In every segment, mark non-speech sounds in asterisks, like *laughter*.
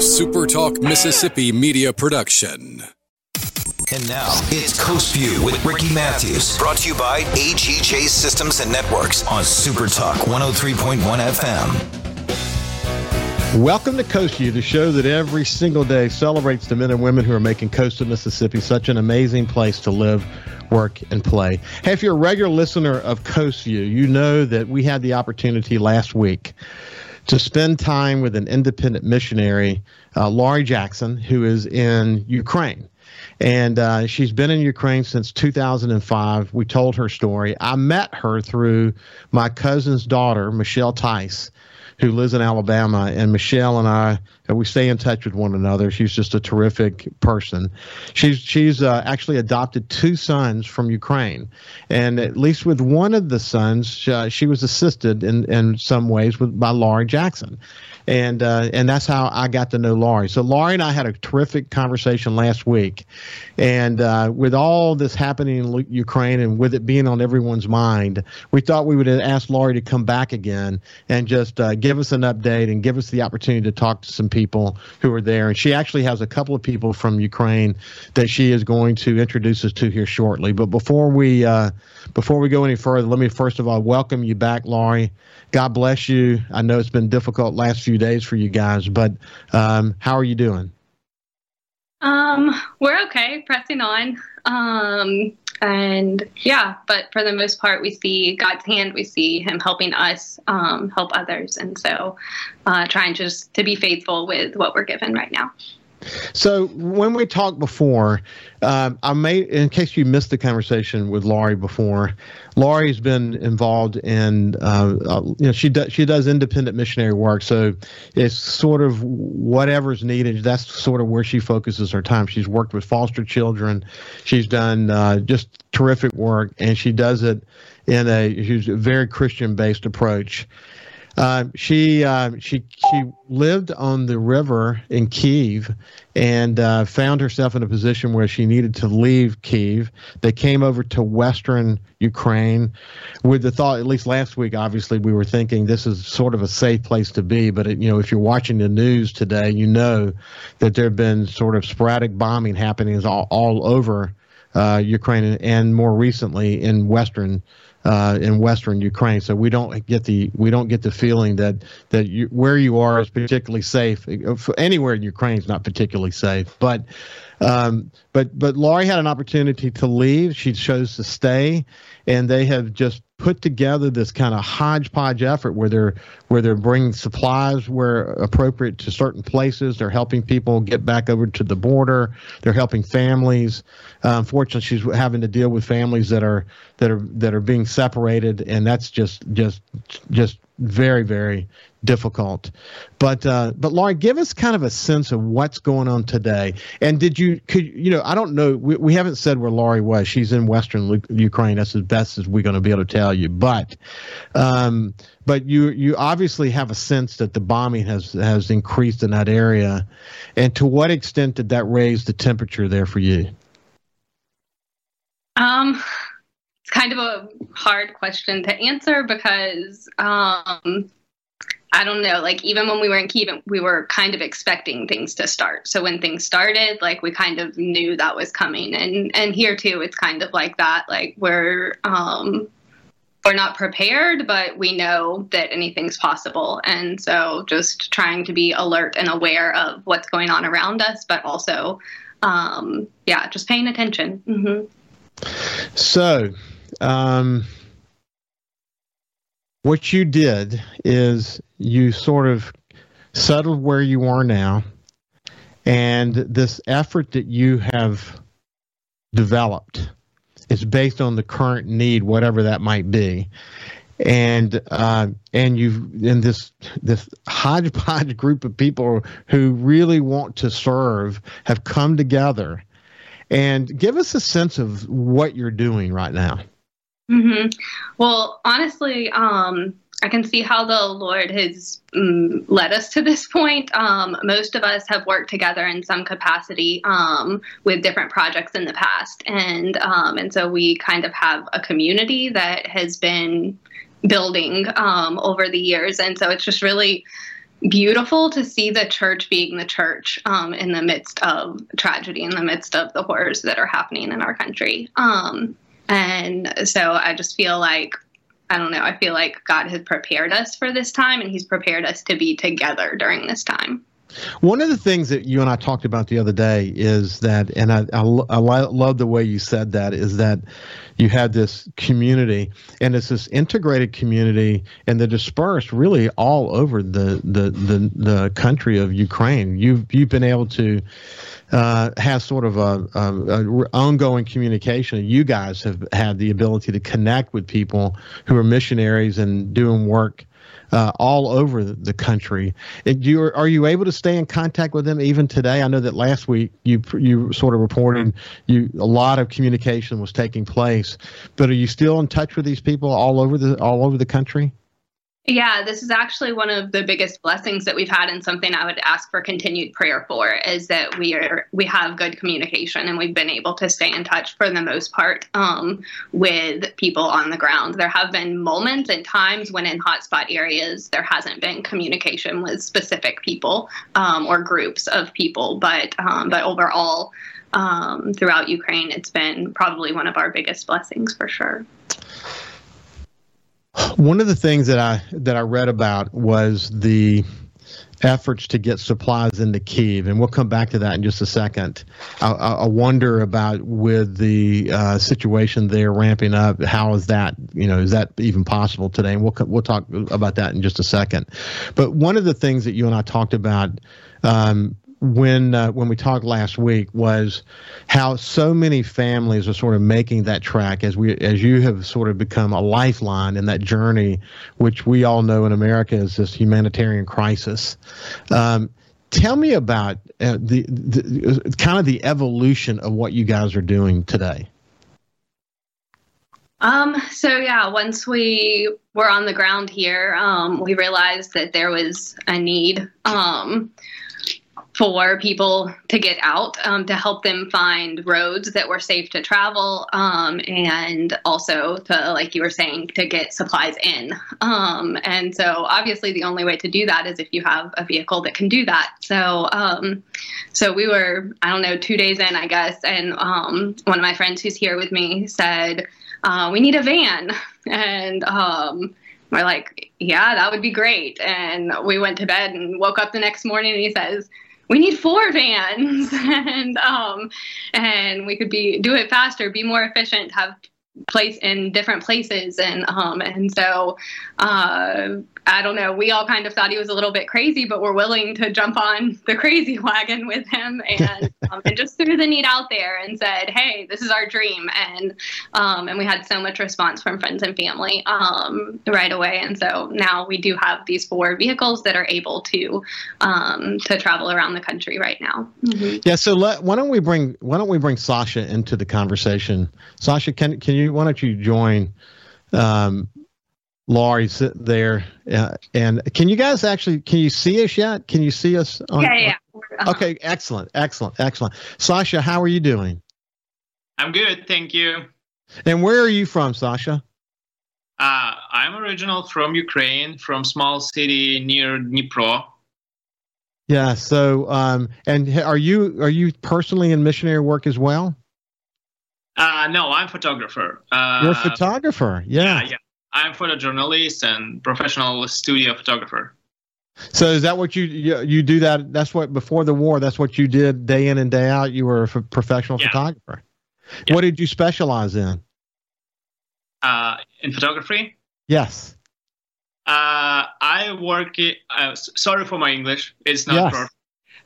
a SuperTalk Mississippi media production. And now it's Coast View with Ricky Matthews, brought to you by AGJ Systems and Networks on SuperTalk 103.1 FM. Welcome to Coast View, the show that every single day celebrates the men and women who are making coastal Mississippi such an amazing place to live, work, and play. Hey, if you're a regular listener of Coast View, you know that we had the opportunity last week to spend time with an independent missionary, uh, Laurie Jackson, who is in Ukraine. And uh, she's been in Ukraine since 2005. We told her story. I met her through my cousin's daughter, Michelle Tice who lives in Alabama, and Michelle and I we stay in touch with one another. She's just a terrific person. She's she's uh, actually adopted two sons from Ukraine, and at least with one of the sons, uh, she was assisted in in some ways with by Laurie Jackson, and uh, and that's how I got to know Laurie. So Laurie and I had a terrific conversation last week, and uh, with all this happening in Ukraine and with it being on everyone's mind, we thought we would ask Laurie to come back again and just uh, give us an update and give us the opportunity to talk to some people who are there. And she actually has a couple of people from Ukraine that she is going to introduce us to here shortly. But before we uh, before we go any further, let me first of all welcome you back, Laurie. God bless you. I know it's been difficult last few days for you guys, but um, how are you doing? Um, we're okay, pressing on. Um, and yeah, but for the most part, we see God's hand. We see Him helping us um, help others, and so uh, trying just to be faithful with what we're given right now. So when we talked before, uh, I may, in case you missed the conversation with Laurie before, Laurie's been involved in, uh, uh, you know, she does she does independent missionary work. So it's sort of whatever's needed. That's sort of where she focuses her time. She's worked with foster children. She's done uh, just terrific work, and she does it in a, she's a very Christian based approach. Uh, she uh, she she lived on the river in Kiev and uh, found herself in a position where she needed to leave Kiev. They came over to Western Ukraine with the thought. At least last week, obviously, we were thinking this is sort of a safe place to be. But it, you know, if you're watching the news today, you know that there have been sort of sporadic bombing happenings all, all over uh, Ukraine and more recently in Western uh, in western Ukraine. So we don't get the we don't get the feeling that that you, where you are is particularly safe. Anywhere in Ukraine is not particularly safe, but um, but but Laurie had an opportunity to leave. She chose to stay, and they have just put together this kind of hodgepodge effort where they're where they're bringing supplies where appropriate to certain places. They're helping people get back over to the border. They're helping families. Uh, unfortunately, she's having to deal with families that are that are that are being separated, and that's just just just very very difficult. But uh, but Laurie, give us kind of a sense of what's going on today. And did you could you know I don't know we, we haven't said where Laurie was. She's in Western Ukraine. That's as best as we're going to be able to tell you. But um, but you you obviously have a sense that the bombing has has increased in that area. And to what extent did that raise the temperature there for you? Um, it's kind of a hard question to answer because um, I don't know, like even when we were in Kiev, we were kind of expecting things to start. So when things started, like we kind of knew that was coming. And and here too, it's kind of like that. Like we're um we're not prepared, but we know that anything's possible. And so just trying to be alert and aware of what's going on around us, but also um yeah, just paying attention. Mm-hmm. So um what you did is you sort of settled where you are now, and this effort that you have developed is based on the current need, whatever that might be. And uh, and you've in this this hodgepodge group of people who really want to serve have come together, and give us a sense of what you're doing right now. Mm-hmm. Well, honestly, um, I can see how the Lord has um, led us to this point. Um, most of us have worked together in some capacity um, with different projects in the past, and um, and so we kind of have a community that has been building um, over the years, and so it's just really beautiful to see the church being the church um, in the midst of tragedy, in the midst of the horrors that are happening in our country. Um, and so I just feel like, I don't know, I feel like God has prepared us for this time and He's prepared us to be together during this time. One of the things that you and I talked about the other day is that, and I, I, I love the way you said that, is that you had this community, and it's this integrated community, and they're dispersed really all over the the the, the country of Ukraine. You've you've been able to uh, have sort of a, a, a, ongoing communication. You guys have had the ability to connect with people who are missionaries and doing work uh, all over the country. You, are you able to stay in contact with them even today? I know that last week you you sort of reported you a lot of communication was taking place, but are you still in touch with these people all over the all over the country? Yeah, this is actually one of the biggest blessings that we've had, and something I would ask for continued prayer for is that we are we have good communication, and we've been able to stay in touch for the most part um, with people on the ground. There have been moments and times when in hotspot areas there hasn't been communication with specific people um, or groups of people, but um, but overall, um, throughout Ukraine, it's been probably one of our biggest blessings for sure. One of the things that I that I read about was the efforts to get supplies into Kiev, and we'll come back to that in just a second. I, I wonder about with the uh, situation there ramping up. How is that? You know, is that even possible today? And we'll we'll talk about that in just a second. But one of the things that you and I talked about um, when uh, when we talked last week was how so many families are sort of making that track as we as you have sort of become a lifeline in that journey, which we all know in America is this humanitarian crisis. Um, tell me about uh, the, the kind of the evolution of what you guys are doing today. Um, so yeah, once we were on the ground here, um, we realized that there was a need. Um, for people to get out um, to help them find roads that were safe to travel um, and also to like you were saying to get supplies in. Um, and so obviously the only way to do that is if you have a vehicle that can do that. So um, so we were i don't know two days in i guess and um, one of my friends who's here with me said uh, we need a van. *laughs* And um, we're like, yeah, that would be great. And we went to bed and woke up the next morning and he says, we need four vans *laughs* and um and we could be do it faster be more efficient have place in different places and um and so uh I don't know. We all kind of thought he was a little bit crazy, but we're willing to jump on the *laughs* crazy wagon with him and um, and just threw the need out there and said, "Hey, this is our dream." And um, and we had so much response from friends and family um, right away. And so now we do have these four vehicles that are able to um, to travel around the country right now. Mm-hmm. Yeah. So let, why don't we bring why don't we bring Sasha into the conversation? Sasha, can can you why don't you join? Um, Laurie sitting there. Uh, and can you guys actually can you see us yet? Can you see us? On, yeah, yeah. Uh-huh. Okay, excellent, excellent, excellent. Sasha, how are you doing? I'm good, thank you. And where are you from, Sasha? Uh, I'm original from Ukraine, from small city near Dnipro. Yeah. So, um, and are you are you personally in missionary work as well? Uh, no, I'm photographer. Uh, You're a photographer. Yeah. Yeah. yeah. I'm photojournalist and professional studio photographer. So is that what you you do that that's what before the war that's what you did day in and day out you were a f- professional yeah. photographer. Yeah. What did you specialize in? Uh, in photography? Yes. Uh, I work. Uh, sorry for my English. It's not yes. perfect.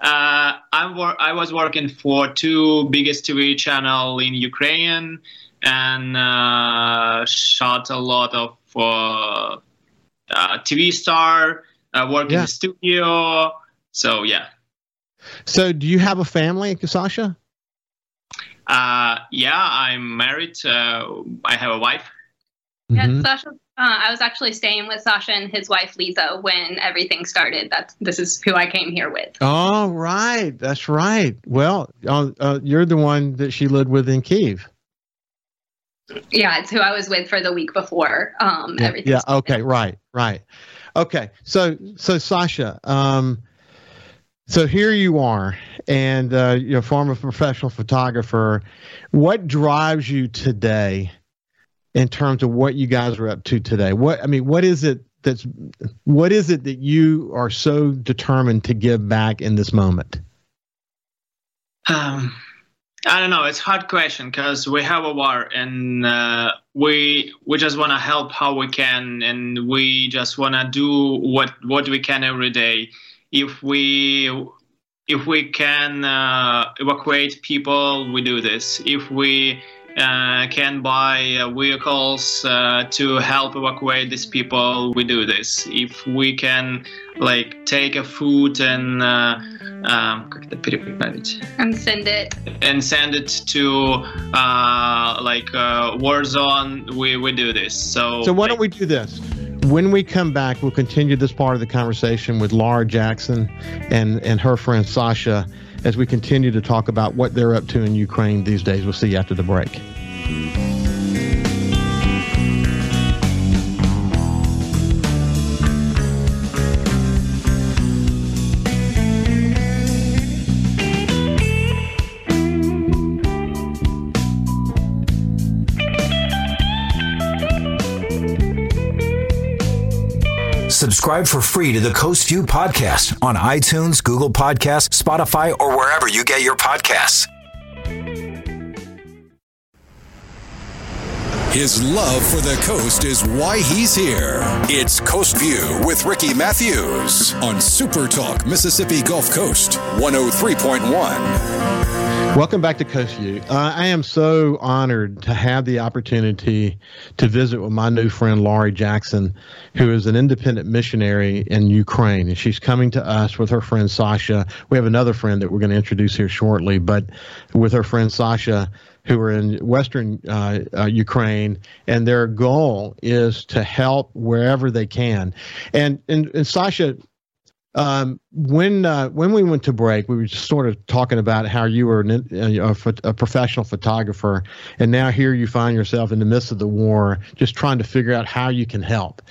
Uh, I'm wor- I was working for two biggest TV channel in Ukraine and uh, shot a lot of uh, uh TV star, uh, work yeah. in the studio. So yeah. So do you have a family, Sasha? Uh, yeah, I'm married. Uh, I have a wife. Yeah, mm-hmm. Sasha. Uh, I was actually staying with Sasha and his wife Lisa when everything started. That's this is who I came here with. Oh, right, that's right. Well, uh, uh, you're the one that she lived with in Kiev. Yeah, it's who I was with for the week before. Um, yeah, yeah. Okay. Right. Right. Okay, so so Sasha, um, so here you are, and uh, you're a former professional photographer. What drives you today, in terms of what you guys are up to today? What I mean, what is it that's what is it that you are so determined to give back in this moment? Um, I don't know. It's a hard question because we have a war and uh, we we just want to help how we can and we just want to do what what we can every day. If we if we can uh, evacuate people, we do this. If we uh, can buy uh, vehicles uh, to help evacuate these people, we do this. If we can, like, take a food and uh, um, and send it and send it to uh, like uh, war zone, we we do this. So so why don't we do this? When we come back, we'll continue this part of the conversation with Laura Jackson and and her friend Sasha as we continue to talk about what they're up to in Ukraine these days. We'll see you after the break. Subscribe for free to the Coast View podcast on iTunes, Google Podcasts, Spotify, or wherever you get your podcasts. His love for the coast is why he's here. It's Coast View with Ricky Matthews on Super Talk Mississippi Gulf Coast 103.1. Welcome back to Coast View. Uh, I am so honored to have the opportunity to visit with my new friend Laurie Jackson, who is an independent missionary in Ukraine, and she's coming to us with her friend Sasha. We have another friend that we're going to introduce here shortly, but with her friend Sasha, who are in western uh, uh, Ukraine, and their goal is to help wherever they can. And and, and Sasha, um, when uh, when we went to break, we were just sort of talking about how you were an, a, a, professional photographer, and now here you find yourself in the midst of the war, just trying to figure out how you can help.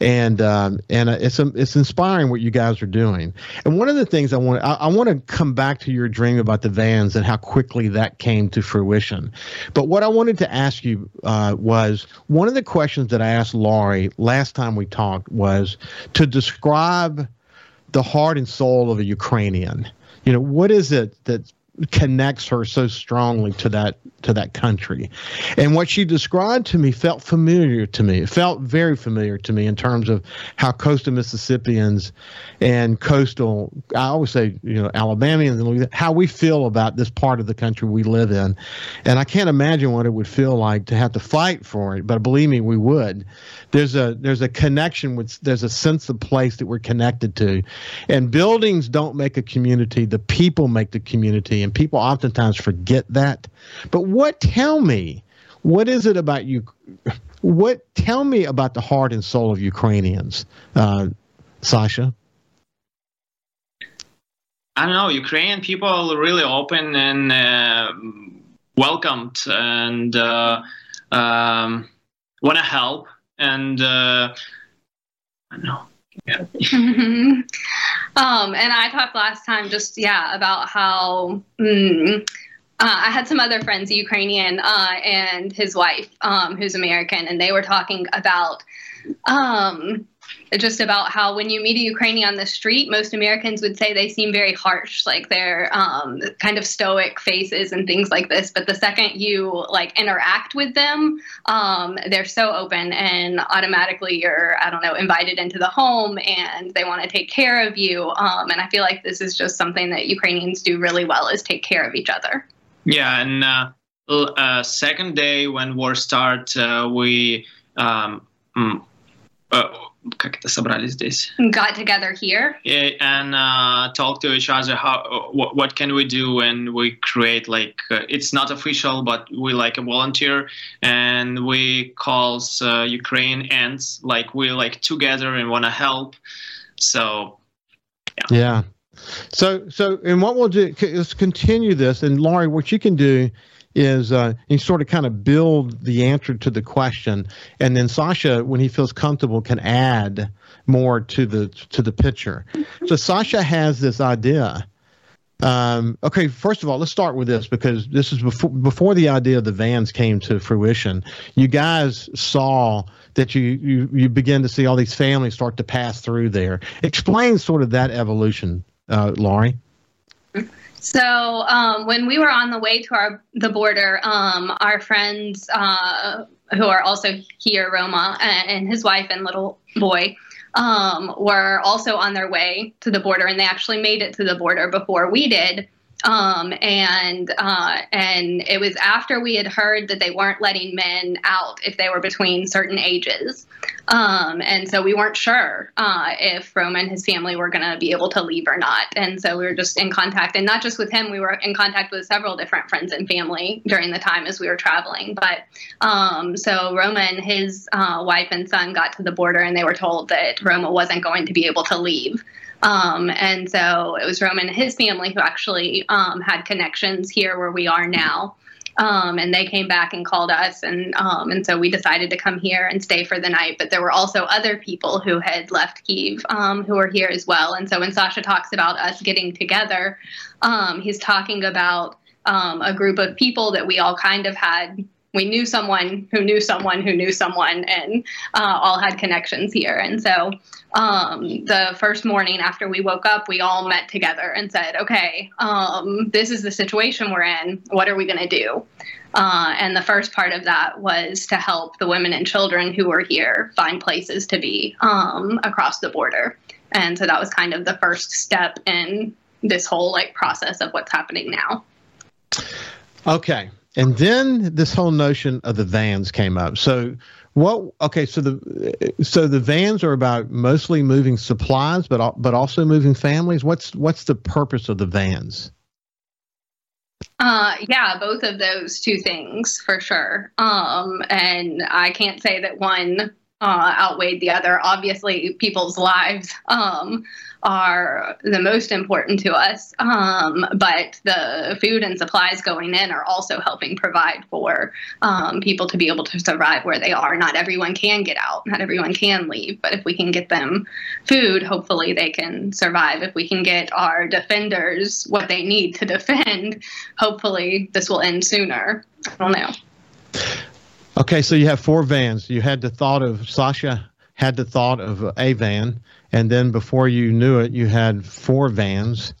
And um, and uh, it's um, it's inspiring what you guys are doing. And one of the things I want I, I want to come back to your dream about the vans and how quickly that came to fruition. But what I wanted to ask you uh, was one of the questions that I asked Laurie last time we talked was to describe the heart and soul of a Ukrainian. You know, what is it that connects her so strongly to that to that country. And what she described to me felt familiar to me. It felt very familiar to me in terms of how coastal Mississippians and coastal I always say, you know, Alabamians and how we feel about this part of the country we live in. And I can't imagine what it would feel like to have to fight for it, but believe me, we would. There's a there's a connection with there's a sense of place that we're connected to. And buildings don't make a community, the people make the community and people oftentimes forget that. But what tell me, what is it about you? What tell me about the heart and soul of Ukrainians, uh, Sasha? I don't know. Ukrainian people are really open and uh, welcomed and uh, um, want to help. And uh, I don't know. Yeah. *laughs* um, and I talked last time just yeah about how mm, uh, I had some other friends, Ukrainian, uh, and his wife, um, who's American, and they were talking about um, just about how when you meet a Ukrainian on the street, most Americans would say they seem very harsh, like they're um, kind of stoic faces and things like this. But the second you like interact with them, um, they're so open and automatically you're, I don't know, invited into the home and they want to take care of you. Um, and I feel like this is just something that Ukrainians do really well is take care of each other. Yeah, and uh, uh, second day when war start, uh, we um, mm, uh, как это собрались здесь? Got together here. Yeah, and uh, talk to each other. How what, what can we do? And we create like uh, it's not official, but we like a volunteer, and we calls uh, Ukraine ends like we like together and want to help. So yeah. Yeah. So, so, and what we'll do is continue this. And Laurie, what you can do is uh, you sort of kind of build the answer to the question, and then Sasha, when he feels comfortable, can add more to the to the picture. So Sasha has this idea. Um, okay, first of all, let's start with this because this is before before the idea of the vans came to fruition. You guys saw that you you you begin to see all these families start to pass through there. Explain sort of that evolution, uh, Laurie. *laughs* So um, when we were on the way to our the border, um, our friends uh, who are also here, Roma and, and his wife and little boy, um, were also on their way to the border, and they actually made it to the border before we did. Um, and uh, and it was after we had heard that they weren't letting men out if they were between certain ages, um, and so we weren't sure uh, if Roma and his family were going to be able to leave or not. And so we were just in contact, and not just with him, we were in contact with several different friends and family during the time as we were traveling. But um, so Roma and his uh, wife and son got to the border, and they were told that Roma wasn't going to be able to leave. Um, and so it was Roman and his family who actually um, had connections here where we are now. Um, and they came back and called us, and um, and so we decided to come here and stay for the night. But there were also other people who had left Kiev um, who were here as well. And so when Sasha talks about us getting together, um, he's talking about a group of people that we all kind of had we knew someone who knew someone who knew someone and uh, all had connections here. And so um, the first morning after we woke up, we all met together and said, okay, um, this is the situation we're in. What are we going to do? Uh, and the first part of that was to help the women and children who were here find places to be um, across the border. And so that was kind of the first step in this whole like process of what's happening now. Okay. And then this whole notion of the vans came up. So what? Okay, so the so the vans are about mostly moving supplies, but but also moving families. What's what's the purpose of the vans? Uh, yeah, both of those two things for sure. Um, and I can't say that one uh, outweighed the other. Obviously, people's lives um, are the most important to us, um, but the food and supplies going in are also helping provide for um, people to be able to survive where they are. Not everyone can get out, not everyone can leave, but if we can get them food, hopefully they can survive. If we can get our defenders what they need to defend, hopefully this will end sooner. I don't know. Okay, so you have four vans. You had the thought of Sasha had the thought of a van, and then before you knew it, you had four vans,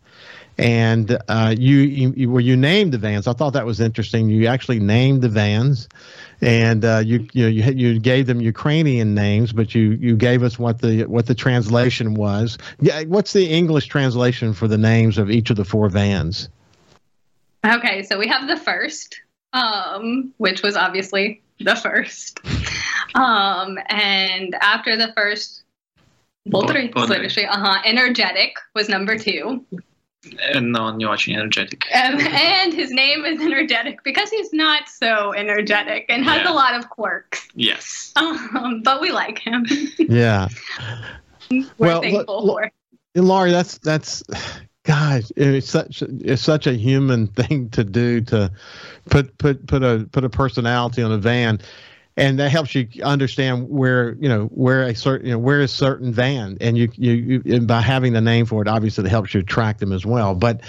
and uh, you, you, you well you named the vans. I thought that was interesting. You actually named the vans, and uh, you you know you you gave them Ukrainian names, but you you gave us what the what the translation was. Yeah, what's the English translation for the names of each of the four vans? Okay, so we have the first, um, which was obviously the first. *laughs* Um, and after the first, Boltry, uh-huh, energetic was number two. No, не очень energetic. *laughs* Um, and his name is energetic because he's not so energetic and has yeah. a lot of quirks. Yes. Um, but we like him. *laughs* yeah. We're well, thankful l- for. Laurie, that's that's God, it's such it's such a human thing to do to put put put a put a personality on a van, and that helps you understand where you know where a certain you know where a certain van, and you you, you by having the name for it, obviously it helps you track them as well. But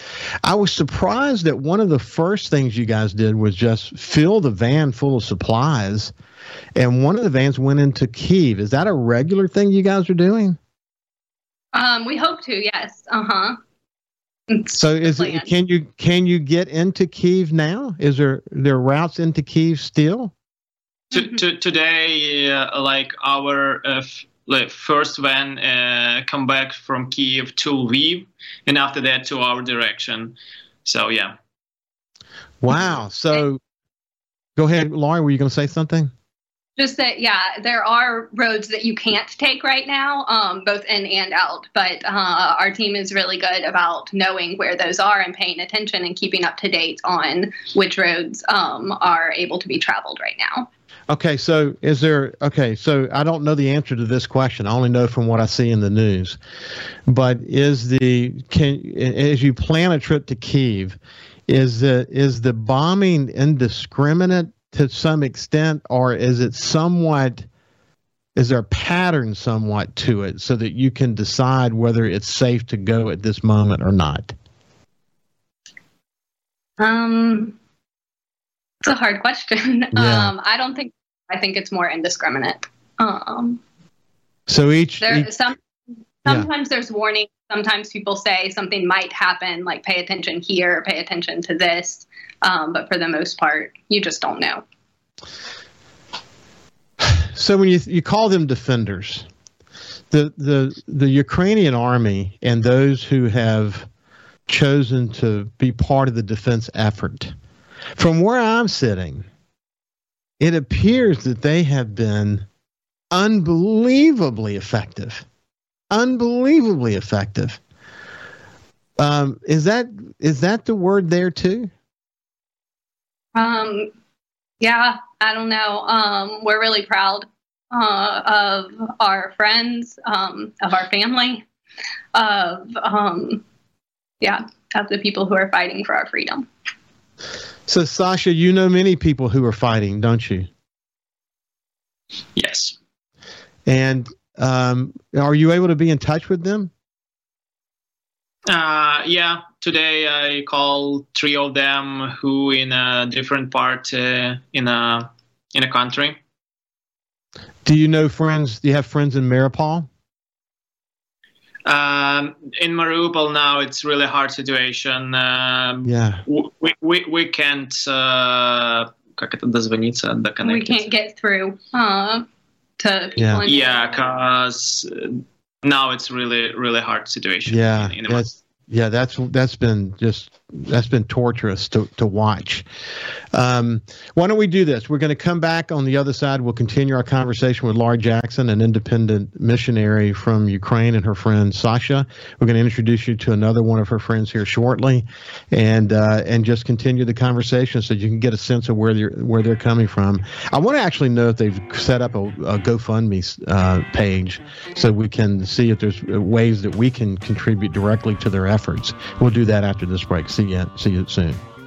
I was surprised that one of the first things you guys did was just fill the van full of supplies, and one of the vans went into Kiev. Is that a regular thing you guys are doing? Um, we hope to. Yes. Uh huh. So is it, can you can you get into Kiev now? Is there there routes into Kiev still? To, mm-hmm. to, today, uh, like our uh, f- like first van uh, come back from Kiev to Lviv, and after that to our direction. So yeah. Wow. So go ahead, Laurie. Were you going to say something? just that yeah there are roads that you can't take right now um, both in and out but uh, our team is really good about knowing where those are and paying attention and keeping up to date on which roads um, are able to be traveled right now okay so is there okay so i don't know the answer to this question i only know from what i see in the news but is the can as you plan a trip to kiev is the is the bombing indiscriminate to some extent, or is it somewhat? is there a pattern somewhat to it so that you can decide whether it's safe to go at this moment or not? Um, it's a hard question. *laughs* Yeah. Um, I don't think. I think it's more indiscriminate. Um, so each, there, each some sometimes yeah. there's warning. Sometimes people say something might happen, like pay attention here, pay attention to this. Um, but for the most part, you just don't know. *sighs* So when you you call them defenders, the the the Ukrainian army and those who have chosen to be part of the defense effort, from where I'm sitting, it appears that they have been unbelievably effective, unbelievably effective. Um, is that is that the word there too? Um, yeah, I don't know. Um, we're really proud uh, of our friends, um, of our family, of um, yeah, of the people who are fighting for our freedom. So, Sasha, you know many people who are fighting, don't you? Yes. And um, are you able to be in touch with them? Uh, yeah, today I call three of them who in a different part uh, in a in a country. Do you know friends? Do you have friends in Mariupol? Um, in Mariupol now, it's really hard situation. Um, yeah. We, we, we can't. Uh, как это дозвониться, We can't get through uh, to people. Yeah, yeah, because now it's really really hard situation. Yeah, in, in that's yeah, that's that's been just that's been torturous to, to watch. Um, why don't we do this? We're going to come back on the other side. We'll continue our conversation with Laurie Jackson, an independent missionary from Ukraine, and her friend Sasha. We're going to introduce you to another one of her friends here shortly, and uh, and just continue the conversation so you can get a sense of where they're where they're coming from. I want to actually know if they've set up a, a GoFundMe uh, page so we can see if there's ways that we can contribute directly to their efforts. We'll do that after this break. See you. See you soon.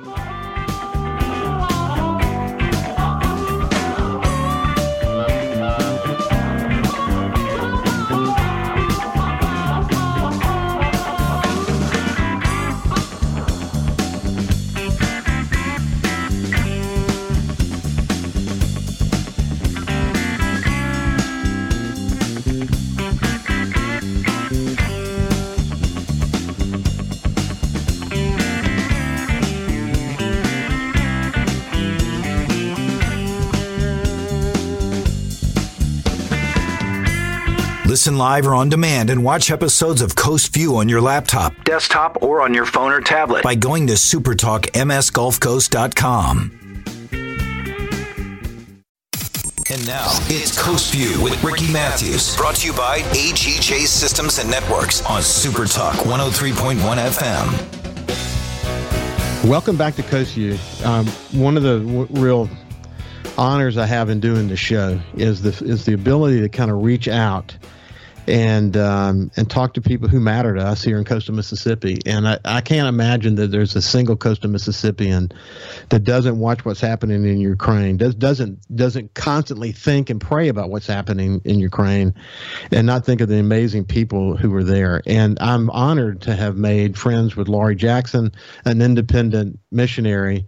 Listen live or on demand and watch episodes of Coast View on your laptop, desktop, or on your phone or tablet by going to supertalkmsgulfcoast.com. And now it's Coast View with Ricky Matthews, brought to you by AGJ Systems and Networks on Supertalk 103.1 FM. Welcome back to Coast View. Um, one of the w- real honors I have in doing the show is the is the ability to kind of reach out and um, and talk to people who matter to us here in coastal Mississippi. And I, I can't imagine that there's a single coastal Mississippian that doesn't watch what's happening in Ukraine, does doesn't doesn't constantly think and pray about what's happening in Ukraine, and not think of the amazing people who are there. And I'm honored to have made friends with Laurie Jackson, an independent missionary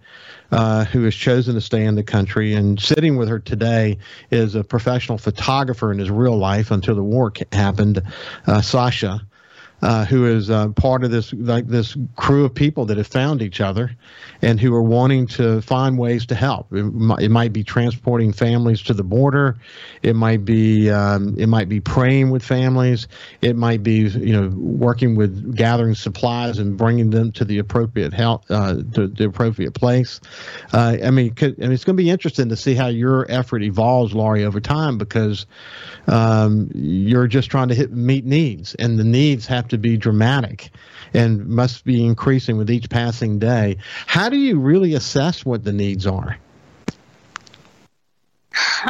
uh, who has chosen to stay in the country. And sitting with her today is a professional photographer in his real life until the war happened, uh, Sasha uh, who is uh, part of this like this crew of people that have found each other and who are wanting to find ways to help. It, might, it might be transporting families to the border. It might be um, it might be praying with families. It might be you know working with gathering supplies and bringing them to the appropriate help uh, to the appropriate place. Uh, I mean, I mean, it's going to be interesting to see how your effort evolves, Laurie, over time because um, you're just trying to hit meet needs, and the needs have to be dramatic and must be increasing with each passing day. How do you really assess what the needs are?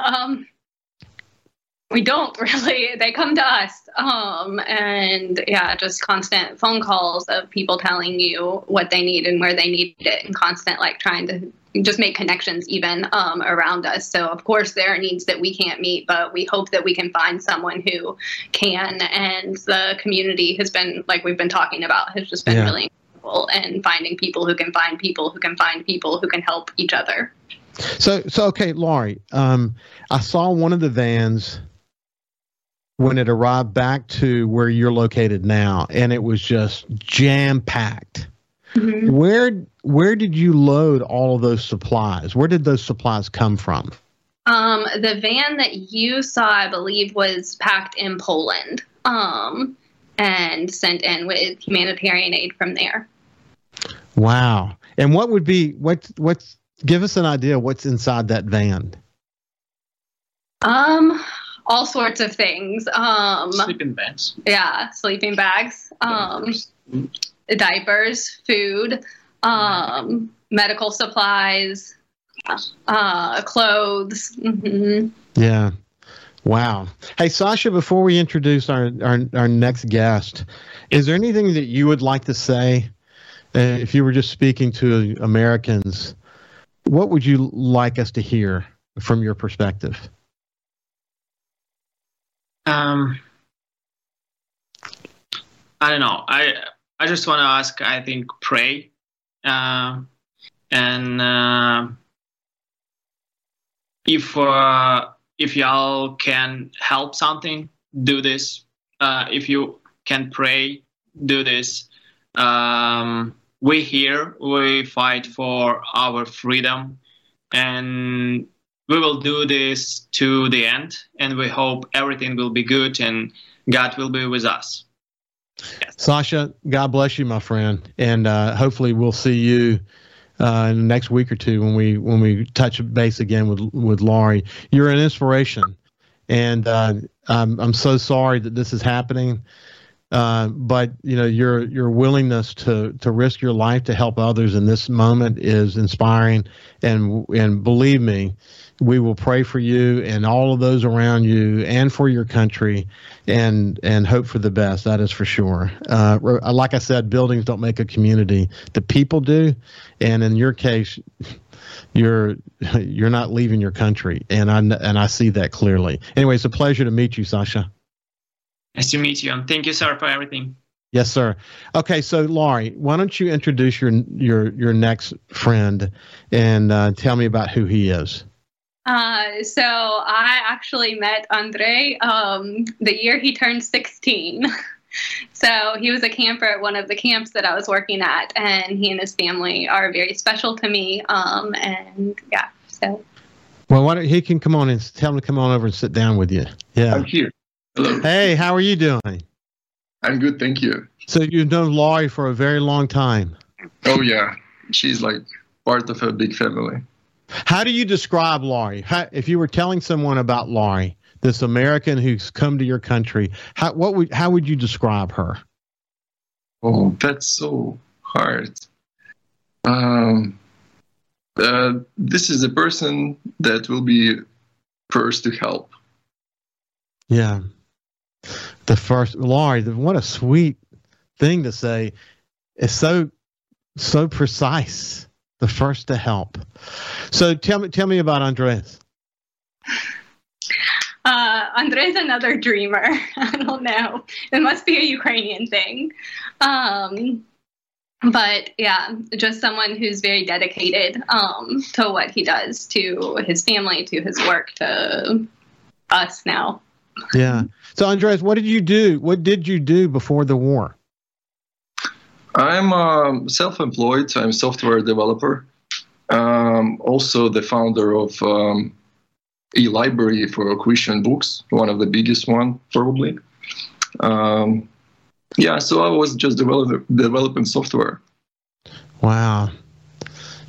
Um, we don't *laughs* really. They come to us. Um, and yeah, just constant phone calls of people telling you what they need and where they need it, and constant like trying to just make connections even um, around us. So of course there are needs that we can't meet, but we hope that we can find someone who can. And the community has been like we've been talking about has just been yeah. really incredible and finding people who can find people who can find people who can help each other. So so okay, Laurie, um, I saw one of the vans when it arrived back to where you're located now, and it was just jam packed. Mm-hmm. Where where did you load all of those supplies? Where did those supplies come from? Um, the van that you saw, I believe, was packed in Poland um, and sent in with humanitarian aid from there. Wow! And what would be what what's give us an idea what's inside that van? Um, all sorts of things. Um, sleeping bags. Yeah, sleeping bags. Um, diapers, food, um, medical supplies, uh, clothes. Mm-hmm. Yeah. Wow. Hey, Sasha, before we introduce our, our, our next guest, is there anything that you would like to say uh, if you were just speaking to Americans? What would you like us to hear from your perspective? Um, I don't know. I I just want to ask. I think pray, uh, and uh, if uh, if y'all can help something, do this. Uh, if you can pray, do this. Um, we here we fight for our freedom, and we will do this to the end, and we hope everything will be good and God will be with us. Yes. Sasha, God bless you, my friend, and uh, hopefully we'll see you uh, in the next week or two when we when we touch base again with with Laurie. You're an inspiration, and uh, I'm I'm so sorry that this is happening. Uh, but you know your your willingness to to risk your life to help others in this moment is inspiring, and and believe me, we will pray for you and all of those around you and for your country and and hope for the best that is for sure. Uh, like i said buildings don't make a community. The people do. And in your case you're you're not leaving your country. And i and i see that clearly. Anyway it's a pleasure to meet you sasha. Nice to meet you and thank you sir for everything. Yes, sir. Okay, so Laurie, why don't you introduce your your your next friend and uh, tell me about who he is? Uh, so I actually met Andre um, the year he turned 16. *laughs* so he was a camper at one of the camps that I was working at, and he and his family are very special to me. Um, and yeah, so. Well, why don't he can come on and tell him to come on over and sit down with you? Yeah, I'm here. Hello. Hey, how are you doing? I'm good, thank you. So you've known Laurie for a very long time. Oh yeah, she's like part of a big family. How do you describe Laurie? How, if you were telling someone about Laurie, this American who's come to your country, how what would how would you describe her? Oh, that's so hard. Um, uh, this is a person that will be first to help. Yeah, the first Laurie. What a sweet thing to say. It's so so precise the first to help. So tell me, tell me about Andres. Uh, Andres another dreamer. *laughs* I don't know. It must be a Ukrainian thing. Um, but yeah, just someone who's very dedicated um, to what he does, to his family, to his work, to us now. Yeah. So Andres, what did you do? What did you do before the war? I'm um, self-employed. I'm a software developer. Um, also, the founder of um, a library for Christian books, one of the biggest one probably. Um, yeah, so I was just develop, developing software. Wow.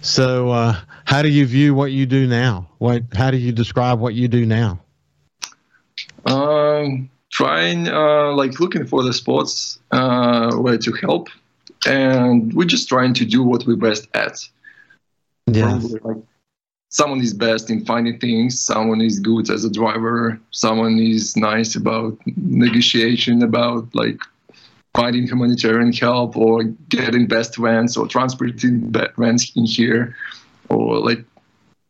So, uh, how do you view what you do now? What? How do you describe what you do now? Um, trying, uh, like, looking for the spots uh, where to help and we're just trying to do what we're best at. Yeah. Like someone is best in finding things, someone is good as a driver, someone is nice about negotiation, about like finding humanitarian help or getting best vans or transporting vans in here or like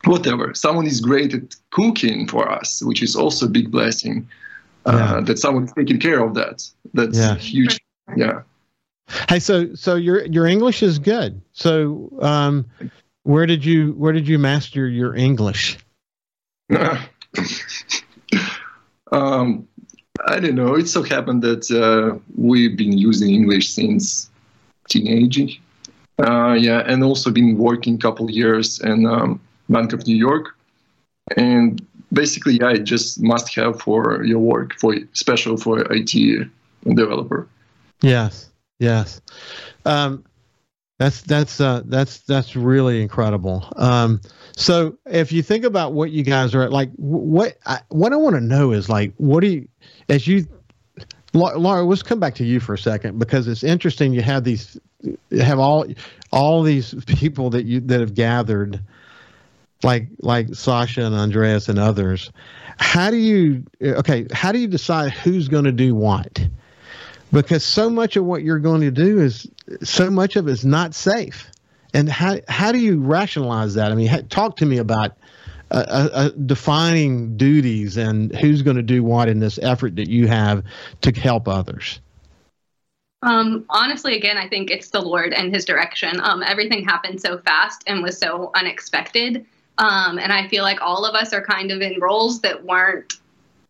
whatever. Someone is great at cooking for us, which is also a big blessing. Uh, yeah. Uh, that someone's taking care of that. That's yeah. huge. Yeah. Hey, so so your your English is good. So um, where did you where did you master your English? *laughs* um, I don't know. It so happened that uh, we've been using English since teenage. Uh, yeah, and also been working a couple years in um, Bank of New York, and basically, yeah, it just must have for your work, for special for IT developer. Yes, yes. Um, that's that's uh, that's that's really incredible. Um, so if you think about what you guys are like, what I, what I want to know is like, what do you as you Laura, let's come back to you for a second because it's interesting. You have these, have all, all these people that you that have gathered, like like Sasha and Andreas and others. How do you okay? How do you decide who's going to do what? Because so much of what you're going to do is so much of it is not safe. And how how do you rationalize that? I mean, talk to me about uh, uh, defining duties and who's going to do what in this effort that you have to help others? Um, honestly, again, I think it's the Lord and His direction. Um, everything happened so fast and was so unexpected. Um, and I feel like all of us are kind of in roles that weren't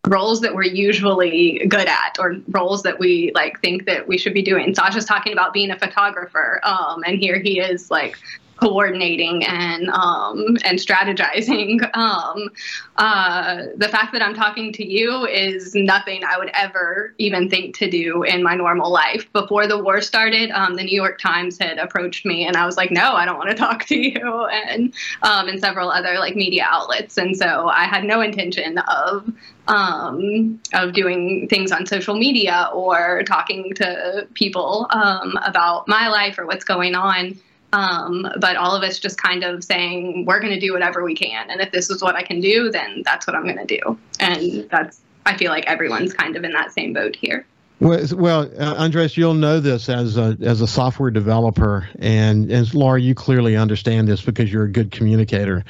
roles that we're usually good at or roles that we like think that we should be doing. Sasha's talking about being a photographer, um, and here he is like coordinating and um, and strategizing. *laughs* Um, uh, the fact that I'm talking to you is nothing I would ever even think to do in my normal life. Before the war started, um, the New York Times had approached me, and I was like, "No, I don't want to *laughs* talk to you," and um, and several other like media outlets. And so I had no intention of um, of doing things on social media or talking to people um, about my life or what's going on. Um, but all of us just kind of saying we're going to do whatever we can, and if this is what I can do, then that's what I'm going to do. And that's I feel like everyone's kind of in that same boat here. Well, uh, Andres, you'll know this as a as a software developer, and as Laura, you clearly understand this because you're a good communicator.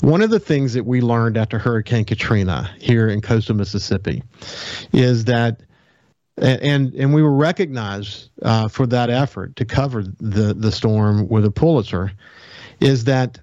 One of the things that we learned after Hurricane Katrina here in coastal Mississippi is that and and we were recognized uh, for that effort to cover the the storm with a Pulitzer, is that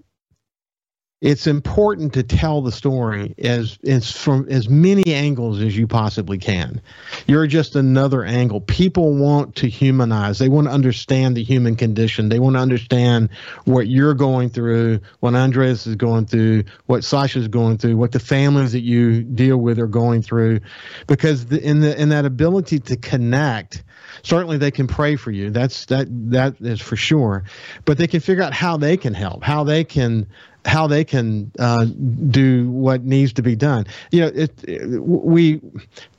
it's important to tell the story as, as from as many angles as you possibly can. You're just another angle. People want to humanize. They want to understand the human condition. They want to understand what you're going through, what Andreas is going through, what Sasha's going through, what the families that you deal with are going through, because the, in the in that ability to connect certainly they can pray for you that's that that is for sure but they can figure out how they can help how they can how they can uh, do what needs to be done. You know, it, it, we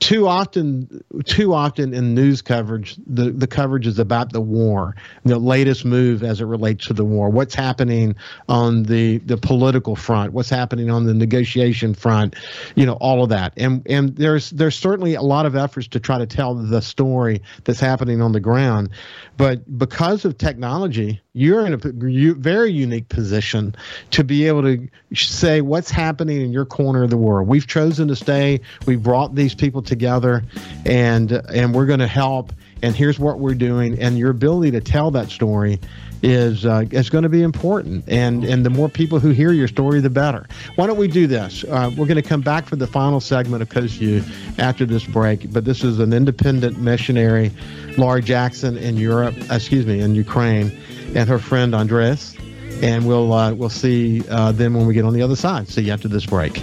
too often too often in news coverage the the coverage is about the war, the latest move as it relates to the war, what's happening on the the political front, what's happening on the negotiation front, you know, all of that. And and there's there's certainly a lot of efforts to try to tell the story that's happening on the ground, but because of technology, you're in a very unique position to be able to say what's happening in your corner of the world. We've chosen to stay. We've brought these people together, and and we're going to help. And here's what we're doing. And your ability to tell that story is uh, is going to be important. And and the more people who hear your story, the better. Why don't we do this? Uh, we're going to come back for the final segment of Coast View after this break. But this is an independent missionary, Laura Jackson in Europe. Excuse me, in Ukraine, and her friend Andres and we'll uh, we'll see uh, them when we get on the other side. See you after this break.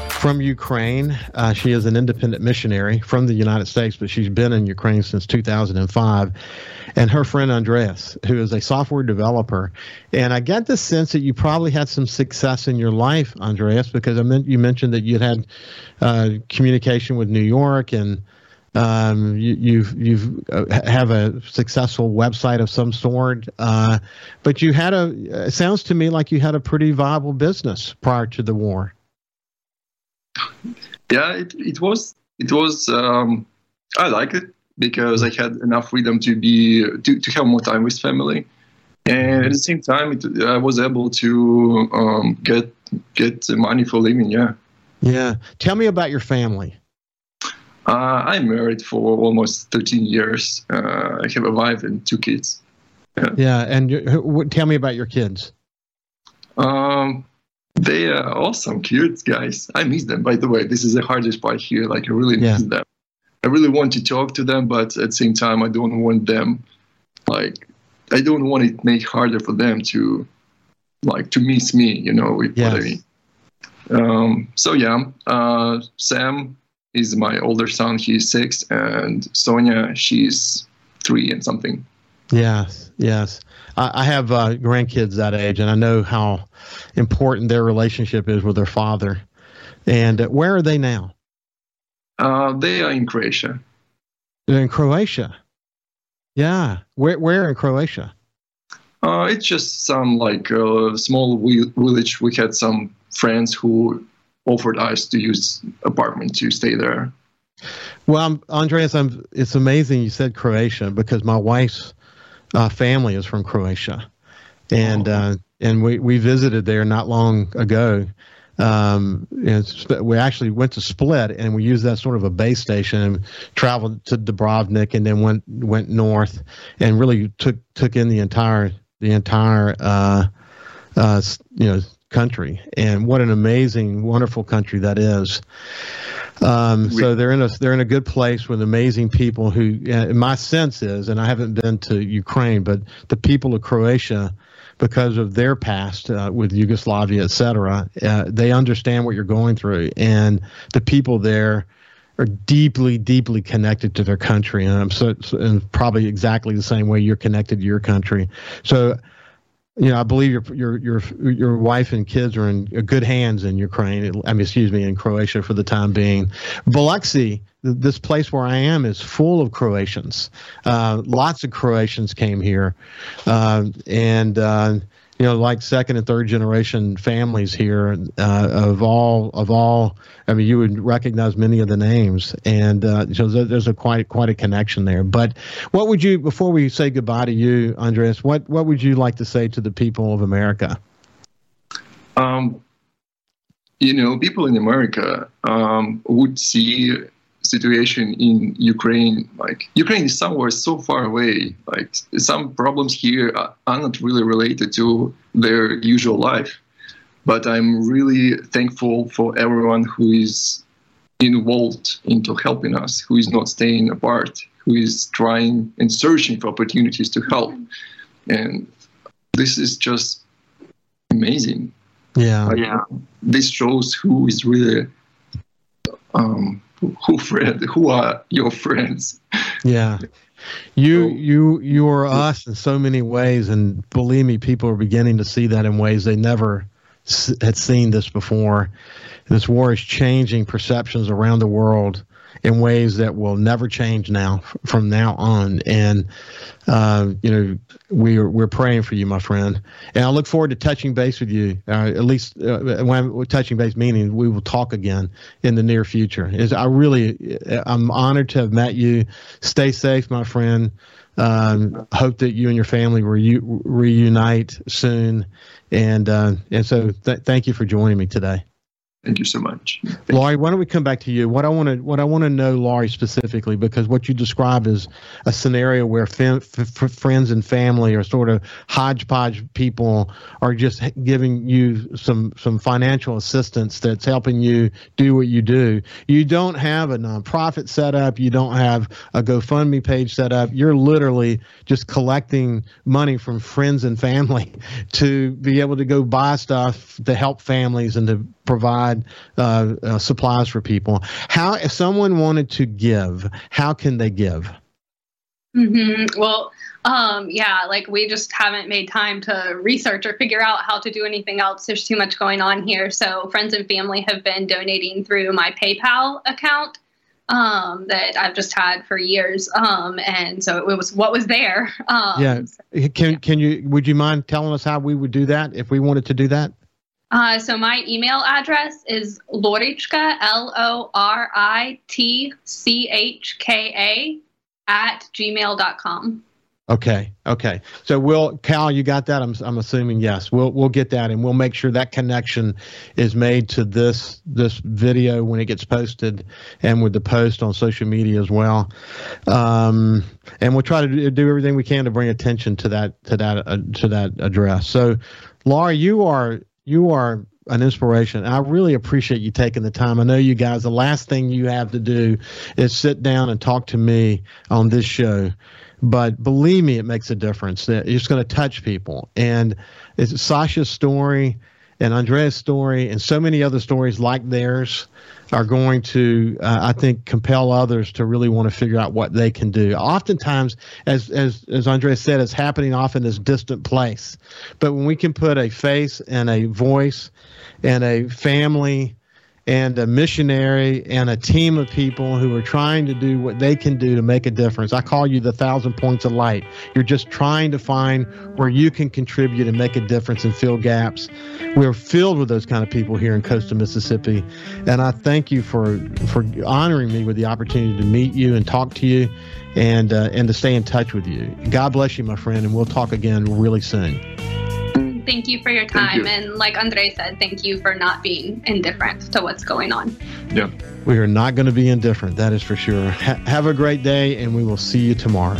from Ukraine. Uh, she is an independent missionary from the United States, but she's been in Ukraine since 2005. And her friend Andreas, who is a software developer. And I get the sense that you probably had some success in your life, Andreas, because I meant you mentioned that you'd had uh, communication with New York and um, you, you've you've uh, have a successful website of some sort, uh, but you had a. It sounds to me like you had a pretty viable business prior to the war. Yeah, it, it was it was. Um, I like it because I had enough freedom to be to, to have more time with family, and at the same time, it, I was able to um, get get money for living. Yeah. Yeah. Tell me about your family. Uh, I'm married for almost 13 years. Uh, I have a wife and two kids. Yeah, yeah and tell me about your kids. Um, they are awesome, cute guys. I miss them, by the way. This is the hardest part here. Like, I really miss them. I really want to talk to them, but at the same time, I don't want them, like, I don't want it make harder for them to, like, to miss me, you know, with yes. what I mean. Um, so, yeah, uh, Sam, is my older son. He's six, and Sonia, she's three and something. Yes, yes. I, I have uh, grandkids that age, and I know how important their relationship is with their father. And uh, where are they now? Uh, they are in Croatia. They're in Croatia. Yeah. Where where in Croatia? Uh, it's just some like uh, small village. We had some friends who offered us to use apartment to stay there. Well, I'm, Andreas, I'm, it's amazing you said Croatia because my wife's uh, family is from Croatia, and oh. uh, and we we visited there not long ago. Um, and we actually went to Split, and we used that sort of a base station and traveled to Dubrovnik, and then went went north, and really took took in the entire the entire uh, uh, you know country, and what an amazing, wonderful country that is. Um, so they're in a they're in a good place with amazing people who, uh, my sense is, and I haven't been to Ukraine, but the people of Croatia, because of their past uh, with Yugoslavia, et cetera, uh, they understand what you're going through, and the people there are deeply, deeply connected to their country, and I'm so, and probably exactly the same way you're connected to your country. So you know, I believe your your your your wife and kids are in good hands in Ukraine. I mean, excuse me, in Croatia for the time being. Biloxi, this place where I am, is full of Croatians. Uh, lots of Croatians came here, uh, and uh, you know, like second and third generation families here uh, of all of all. I mean, you would recognize many of the names, and uh, so there's a quite quite a connection there. But what would you, before we say goodbye to you, Andreas, what what would you like to say to the people of America? Um, you know, people in America um, would see situation in Ukraine, like Ukraine is somewhere so far away. Like some problems here are, not really related to their usual life. But I'm really thankful for everyone who is involved into helping us, who is not staying apart, who is trying and searching for opportunities to help. And this is just amazing. Yeah. Like, yeah. This shows who is really um, who friend who are your friends? Yeah. You so, you you are us in so many ways and believe me people are beginning to see that in ways they never had seen this before. This war is changing perceptions around the world in ways that will never change now from now on. And uh, you know, we are we're praying for you, my friend. And I look forward to touching base with you. Uh, at least uh, when I'm touching base, meaning we will talk again in the near future. Is I really I'm honored to have met you. Stay safe, my friend. Um, hope that you and your family re- reunite soon. And uh, and so th- thank you for joining me today. Thank you so much. Thank Laurie, why don't we come back to you? What I want to what I want to know, Laurie, specifically, because what you describe is a scenario where f- friends and family are sort of hodgepodge people are just giving you some some financial assistance that's helping you do what you do. You don't have a nonprofit set up. You don't have a GoFundMe page set up. You're literally just collecting money from friends and family *laughs* to be able to go buy stuff to help families and to provide uh, uh, supplies for people. How, if someone wanted to give, how can they give? Mm-hmm. Well, um, yeah, like we just haven't made time to research or figure out how to do anything else. There's too much going on here. So friends and family have been donating through my PayPal account um, that I've just had for years. Um, and so it was what was there. *laughs* Um, yeah. Can, can you, would you mind telling us how we would do that if we wanted to do that? Uh, so my email address is Loritchka, L O R I T C H K A, at gmail.com. Okay. Okay. So we'll Cal, you got that? I'm I'm assuming yes. We'll we'll get that and we'll make sure that connection is made to this this video when it gets posted and with the post on social media as well. Um, and we'll try to do, do everything we can to bring attention to that to that uh, to that address. So, Laura, you are you are an inspiration. I really appreciate you taking the time. I know you guys, the last thing you have to do is sit down and talk to me on this show. But believe me, it makes a difference. It's going to touch people. And it's Sasha's story and Andrea's story and so many other stories like theirs are going to, uh, I think, compel others to really want to figure out what they can do. Oftentimes, as as as Andrea said, it's happening off in this distant place, but when we can put a face and a voice and a family and a missionary and a team of people who are trying to do what they can do to make a difference. I call you the thousand points of light. You're just trying to find where you can contribute and make a difference and fill gaps. We're filled with those kind of people here in coastal Mississippi, and I thank you for for honoring me with the opportunity to meet you and talk to you, and uh, and to stay in touch with you. God bless you, my friend, and we'll talk again really soon thank you for your time. You. And like Andre said, thank you for not being indifferent to what's going on. Yeah. We are not going to be indifferent, that is for sure. Ha- have a great day, and we will see you tomorrow.